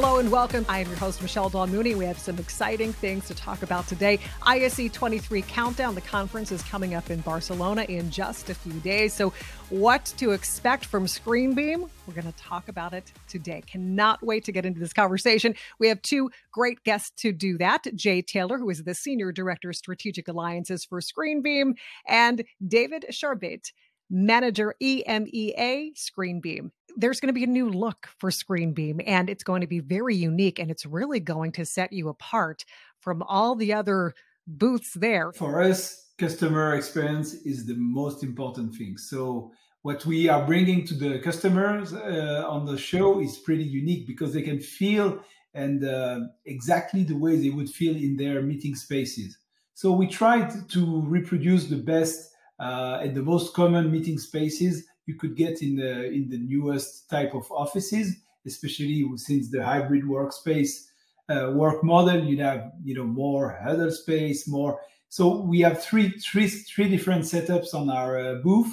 Hello and welcome. I am your host, Michelle Dawn Mooney. We have some exciting things to talk about today. ISE 23 Countdown, the conference is coming up in Barcelona in just a few days. So, what to expect from ScreenBeam? We're going to talk about it today. Cannot wait to get into this conversation. We have two great guests to do that Jay Taylor, who is the Senior Director of Strategic Alliances for ScreenBeam, and David Charbet, Manager EMEA ScreenBeam. There's going to be a new look for ScreenBeam, and it's going to be very unique, and it's really going to set you apart from all the other booths there. For us, customer experience is the most important thing. So, what we are bringing to the customers uh, on the show is pretty unique because they can feel and uh, exactly the way they would feel in their meeting spaces. So, we tried to reproduce the best uh, and the most common meeting spaces you could get in the in the newest type of offices, especially since the hybrid workspace uh, work model. You'd have you know more huddle space, more. So we have three three three different setups on our uh, booth,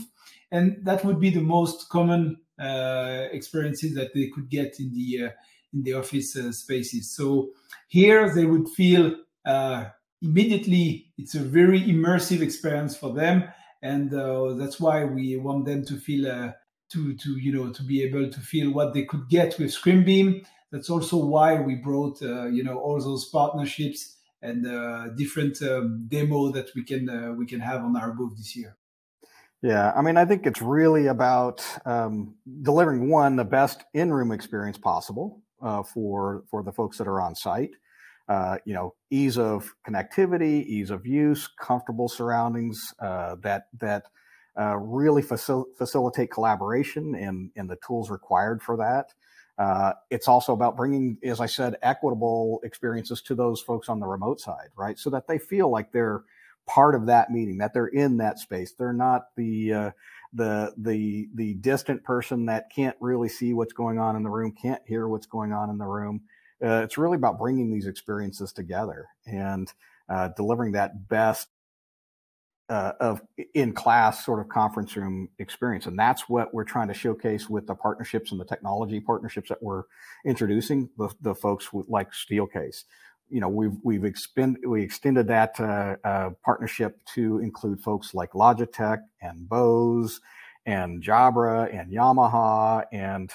and that would be the most common uh, experiences that they could get in the uh, in the office uh, spaces. So here they would feel immediately it's a very immersive experience for them and uh, that's why we want them to feel uh, to to you know to be able to feel what they could get with ScreenBeam. That's also why we brought uh, you know all those partnerships and uh, different um, demo that we can uh, we can have on our booth this year. Yeah, I mean, I think it's really about um, delivering one the best in-room experience possible uh, for for the folks that are on site, uh, you know, ease of connectivity, ease of use, comfortable surroundings uh, that that uh, really facil- facilitate collaboration and and the tools required for that. Uh, it's also about bringing, as I said, equitable experiences to those folks on the remote side, right? So that they feel like they're part of that meeting, that they're in that space. They're not the uh, the the the distant person that can't really see what's going on in the room, can't hear what's going on in the room uh, it's really about bringing these experiences together and uh, delivering that best uh, of in class sort of conference room experience. And that's what we're trying to showcase with the partnerships and the technology partnerships that we're introducing the, the folks with, like steelcase. You know we've we've expend, we extended that uh, uh, partnership to include folks like logitech and bose and jabra and yamaha and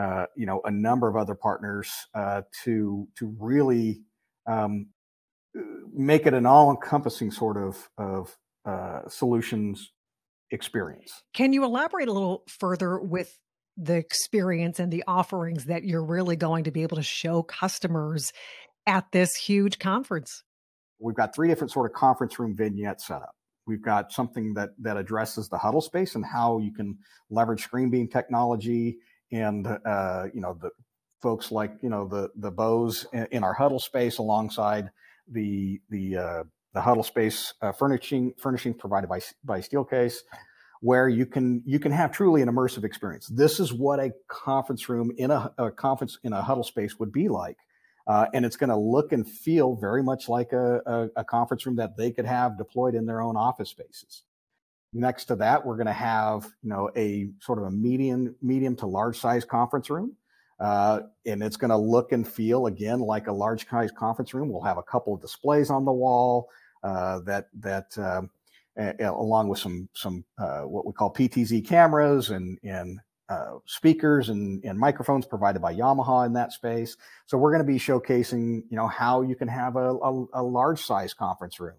uh, you know, a number of other partners uh, to to really um, make it an all-encompassing sort of of uh, solutions experience. Can you elaborate a little further with the experience and the offerings that you're really going to be able to show customers at this huge conference? We've got three different sort of conference room vignettes set up. We've got something that that addresses the huddle space and how you can leverage ScreenBeam technology and uh, you know the folks like you know the the Bose in our huddle space alongside the the uh, the huddle space uh, furnishing furnishing provided by by Steelcase, where you can you can have truly an immersive experience. This is what a conference room in a, a conference in a huddle space would be like. Uh, and it's going to look and feel very much like a, a, a, conference room that they could have deployed in their own office spaces. Next to that, we're going to have you know a sort of a medium medium to large size conference room, uh, and it's going to look and feel again like a large size conference room. We'll have a couple of displays on the wall uh, that that um, a, along with some some uh, what we call PTZ cameras and and uh, speakers and, and microphones provided by Yamaha in that space. So we're going to be showcasing, you know, how you can have a, a, a large size conference room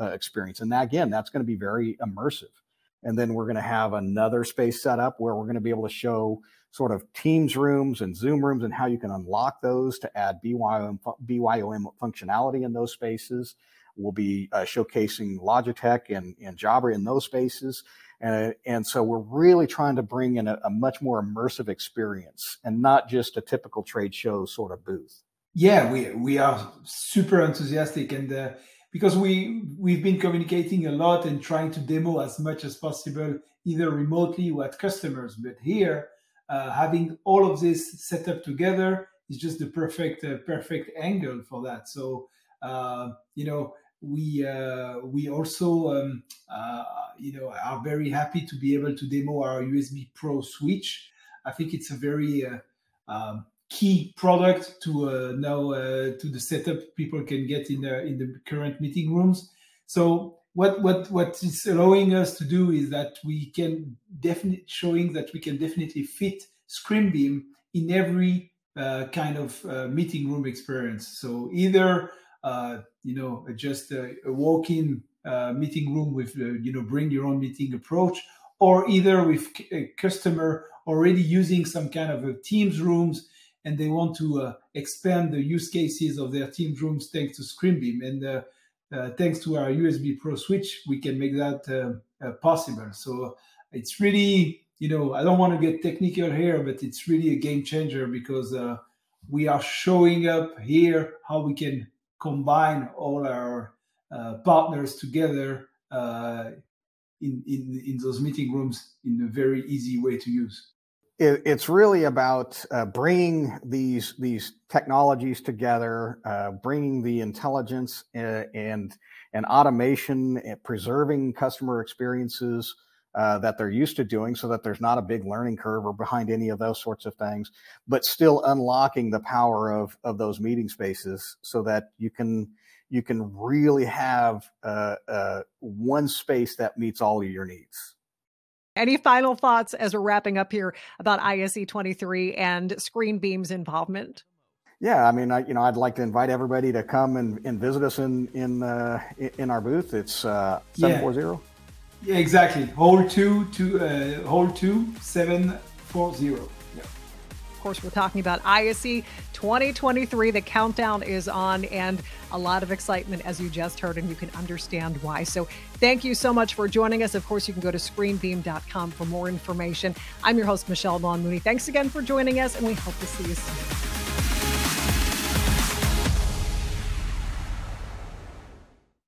uh, experience. And that, again, that's going to be very immersive. And then we're going to have another space set up where we're going to be able to show sort of Teams rooms and Zoom rooms and how you can unlock those to add BYOM, BYOM functionality in those spaces. We'll be uh, showcasing Logitech and, and Jabra in those spaces. And, and so we're really trying to bring in a, a much more immersive experience and not just a typical trade show sort of booth. Yeah, we, we are super enthusiastic. And uh, because we we've been communicating a lot and trying to demo as much as possible either remotely or at customers but here uh, having all of this set up together is just the perfect uh, perfect angle for that. So uh, you know we uh, we also um, uh, you know are very happy to be able to demo our USB Pro switch. I think it's a very uh, um, key product to uh, now uh, to the setup people can get in the in the current meeting rooms. So what what what it's allowing us to do is that we can definitely showing that we can definitely fit ScreenBeam in every uh, kind of uh, meeting room experience. So either uh, you know just a, a walk-in uh, meeting room with you know bring your own meeting approach, or either with a customer already using some kind of a Teams rooms and they want to uh, expand the use cases of their Teams rooms thanks to ScreenBeam and uh, thanks to our USB Pro switch, we can make that uh, uh, possible. So it's really, you know, I don't want to get technical here, but it's really a game changer because we are showing up here how we can combine all our uh, partners together uh, in, in, in those meeting rooms in a very easy way to use it, it's really about uh, bringing these these technologies together, uh, bringing the intelligence and and, and automation, and preserving customer experiences uh, that they're used to doing, so that there's not a big learning curve or behind any of those sorts of things, but still unlocking the power of of those meeting spaces, so that you can you can really have uh, uh, one space that meets all of your needs. Any final thoughts as we're wrapping up here about ISE 23 and ScreenBeam's involvement? Yeah, I mean, I, you know, I'd like to invite everybody to come and, and visit us in in uh, in our booth. It's uh, seven four zero. Yeah, exactly. Hall two to uh, hall two seven four zero course, we're talking about ISE 2023. The countdown is on and a lot of excitement, as you just heard, and you can understand why. So, thank you so much for joining us. Of course, you can go to screenbeam.com for more information. I'm your host, Michelle Dawn Mooney. Thanks again for joining us, and we hope to see you soon.